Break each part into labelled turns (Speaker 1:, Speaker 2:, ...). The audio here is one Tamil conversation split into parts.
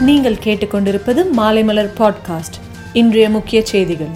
Speaker 1: நீங்கள் கேட்டுக்கொண்டிருப்பது மாலைமலர் பாட்காஸ்ட். இன்றைய முக்கிய செய்திகள்.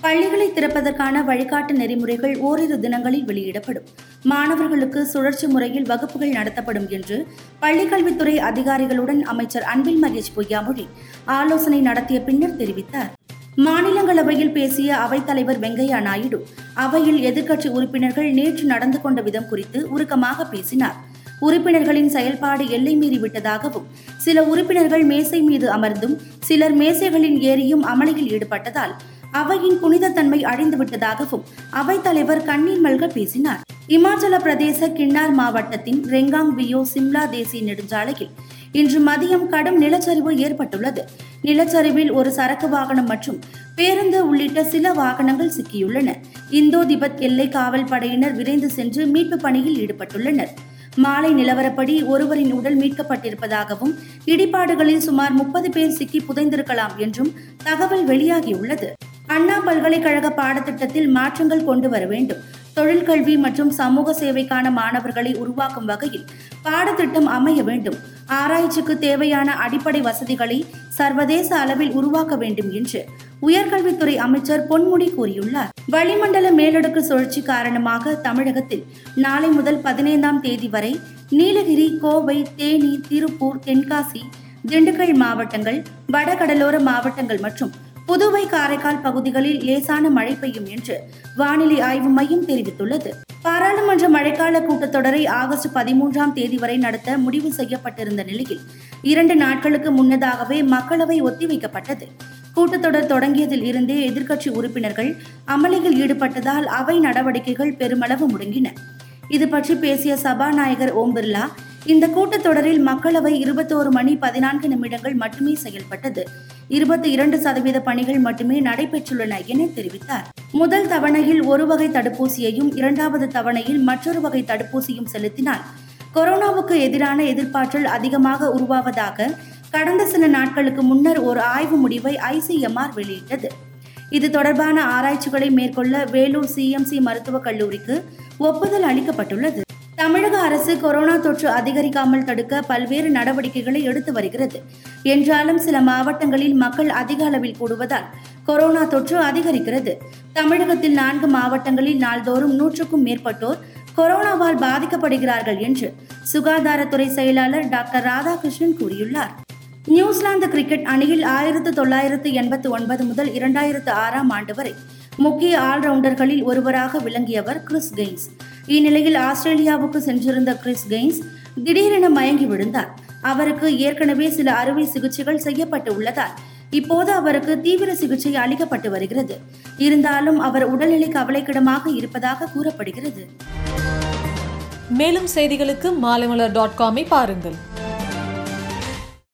Speaker 2: பள்ளிகளை திறப்பதற்கான வழிகாட்டு நெறிமுறைகள் ஓரிரு தினங்களில் வெளியிடப்படும். மாணவர்களுக்கு சுழற்சி முறையில் வகுப்புகள் நடத்தப்படும் என்று பள்ளிக்கல்வித்துறை அதிகாரிகளுடன் அமைச்சர் அன்பில் மகேஷ் பொய்யாமொழி ஆலோசனை நடத்திய பின்னர் தெரிவித்தார். மாநிலங்களவையில் பேசிய அவைத்தலைவர் வெங்கையா நாயுடு அவையில் எதிர்க்கட்சி உறுப்பினர்கள் நேற்று நடந்து கொண்ட விதம் குறித்து உருக்கமாக பேசினார். உறுப்பினர்களின் செயல்பாடு எல்லை மீறி விட்டதாகவும் சில உறுப்பினர்கள் மேசை மீது அமர்ந்தும் சிலர் மேசைகளின் ஏறியும் அமளியில் ஈடுபட்டதால் அவையின் புனிதத்தன்மை அழிந்து விட்டதாகவும் அவைத்தலைவர் கண்ணீர் மல்க பேசினார். இமாச்சல பிரதேச கிண்ணார் மாவட்டத்தின் ரெங்காங் வியோ சிம்லா தேசிய நெடுஞ்சாலையில் இன்று மதியம் கடும் நிலச்சரிவு ஏற்பட்டுள்ளது. நிலச்சரிவில் ஒரு சரக்கு வாகனம் மற்றும் பேருந்து உள்ளிட்ட சில வாகனங்கள் சிக்கியுள்ளன. இந்தோ திபெத் எல்லை காவல் படையினர் விரைந்து சென்று மீட்பு பணியில் ஈடுபட்டுள்ளனர். மாலை நிலவரப்படி ஒருவரின் உடல் மீட்கப்பட்டிருப்பதாகவும் இடிபாடுகளில் சுமார் முப்பது பேர் சிக்கி புதைந்திருக்கலாம் என்றும் தகவல் வெளியாகியுள்ளது. அண்ணா பல்கலைக்கழக பாடத்திட்டத்தில் மாற்றங்கள் கொண்டு வர வேண்டும். தொழிற்கல்வி மற்றும் சமூக சேவைக்கான மாணவர்களை உருவாக்கும் வகையில் பாடத்திட்டம் அமைய வேண்டும். ஆராய்ச்சிக்கு தேவையான அடிப்படை வசதிகளை சர்வதேச அளவில் உருவாக்க வேண்டும் என்று உயர்கல்வித்துறை அமைச்சர் பொன்முடி கூறியுள்ளார். வளிமண்டல மேலடுக்கு சுழற்சி காரணமாக தமிழகத்தில் நாளை முதல் பதினைந்தாம் தேதி வரை நீலகிரி கோவை தேனி திருப்பூர் தென்காசி திண்டுக்கல் மாவட்டங்கள் வடகடலோர மாவட்டங்கள் மற்றும் புதுவை காரைக்கால் பகுதிகளில் லேசான மழை பெய்யும் என்று வானிலை ஆய்வு மையம் தெரிவித்துள்ளது. பாராளுமன்ற மழைக்கால கூட்டத்தொடரை ஆகஸ்ட் பதிமூன்றாம் தேதி வரை நடத்த முடிவு செய்யப்பட்டிருந்த நிலையில் இரண்டு நாட்களுக்கு முன்னதாகவே மக்களவை ஒத்திவைக்கப்பட்டது. கூட்டத்தொடர் தொடங்கியதில் இருந்தே எதிர்க்கட்சி உறுப்பினர்கள் அமளியில் ஈடுபட்டதால் அவை நடவடிக்கைகள் பெருமளவு முடங்கின. இது பற்றி பேசிய சபாநாயகர் ஓம் பிர்லா இந்த கூட்டத்தொடரில் மக்களவை இருபத்தோரு மணி பதினான்கு நிமிடங்கள் மட்டுமே செயல்பட்டது. இருபத்தி இரண்டு சதவீத பணிகள் மட்டுமே நடைபெற்றுள்ளன என தெரிவித்தார். முதல் தவணையில் ஒரு வகை தடுப்பூசியையும் இரண்டாவது தவணையில் மற்றொரு வகை தடுப்பூசியும் செலுத்தினால் கொரோனாவுக்கு எதிரான எதிர்ப்பாற்றல் அதிகமாக உருவாவதாக கடந்த சில நாட்களுக்கு முன்னர் ஒரு ஆய்வு முடிவை ஐசிஎம்ஆர் வெளியிட்டது. இது தொடர்பான ஆராய்ச்சிகளை மேற்கொள்ள வேலூர் சிஎம்சி மருத்துவக் கல்லூரிக்கு ஒப்புதல் அளிக்கப்பட்டுள்ளது. தமிழக அரசு கொரோனா தொற்று அதிகரிக்காமல் தடுக்க பல்வேறு நடவடிக்கைகளை எடுத்து வருகிறது. என்றாலும் சில மாவட்டங்களில் மக்கள் அதிக அளவில் கூடுவதால் கொரோனா தொற்று அதிகரிக்கிறது. தமிழகத்தில் நான்கு மாவட்டங்களில் நாள்தோறும் நூற்றுக்கும் மேற்பட்டோர் கொரோனாவால் பாதிக்கப்படுகிறார்கள் என்று சுகாதாரத்துறை செயலாளர் டாக்டர் ராதாகிருஷ்ணன் கூறியுள்ளார். நியூசிலாந்து கிரிக்கெட் அணியில் ஆயிரத்து தொள்ளாயிரத்து எண்பத்தி ஒன்பது முதல் இரண்டாயிரத்து ஆறாம் ஆண்டு வரை முக்கிய ஆல்ரவுண்டர்களில் ஒருவராக விளங்கியவர் கிறிஸ் கெய்ன்ஸ். இந்நிலையில் ஆஸ்திரேலியாவுக்கு சென்றிருந்த கிறிஸ் கெய்ன்ஸ் திடீரென மயங்கி விழுந்தார். அவருக்கு ஏற்கனவே சில அறுவை சிகிச்சைகள் செய்யப்பட்டு உள்ளதால் இப்போது அவருக்கு தீவிர சிகிச்சை அளிக்கப்பட்டு வருகிறது. இருந்தாலும் அவர் உடல்நிலை கவலைக்கிடமாக இருப்பதாக கூறப்படுகிறது.
Speaker 1: மேலும் செய்திகளுக்கு மாலைமலர் டாட் காமை பாருங்கள்.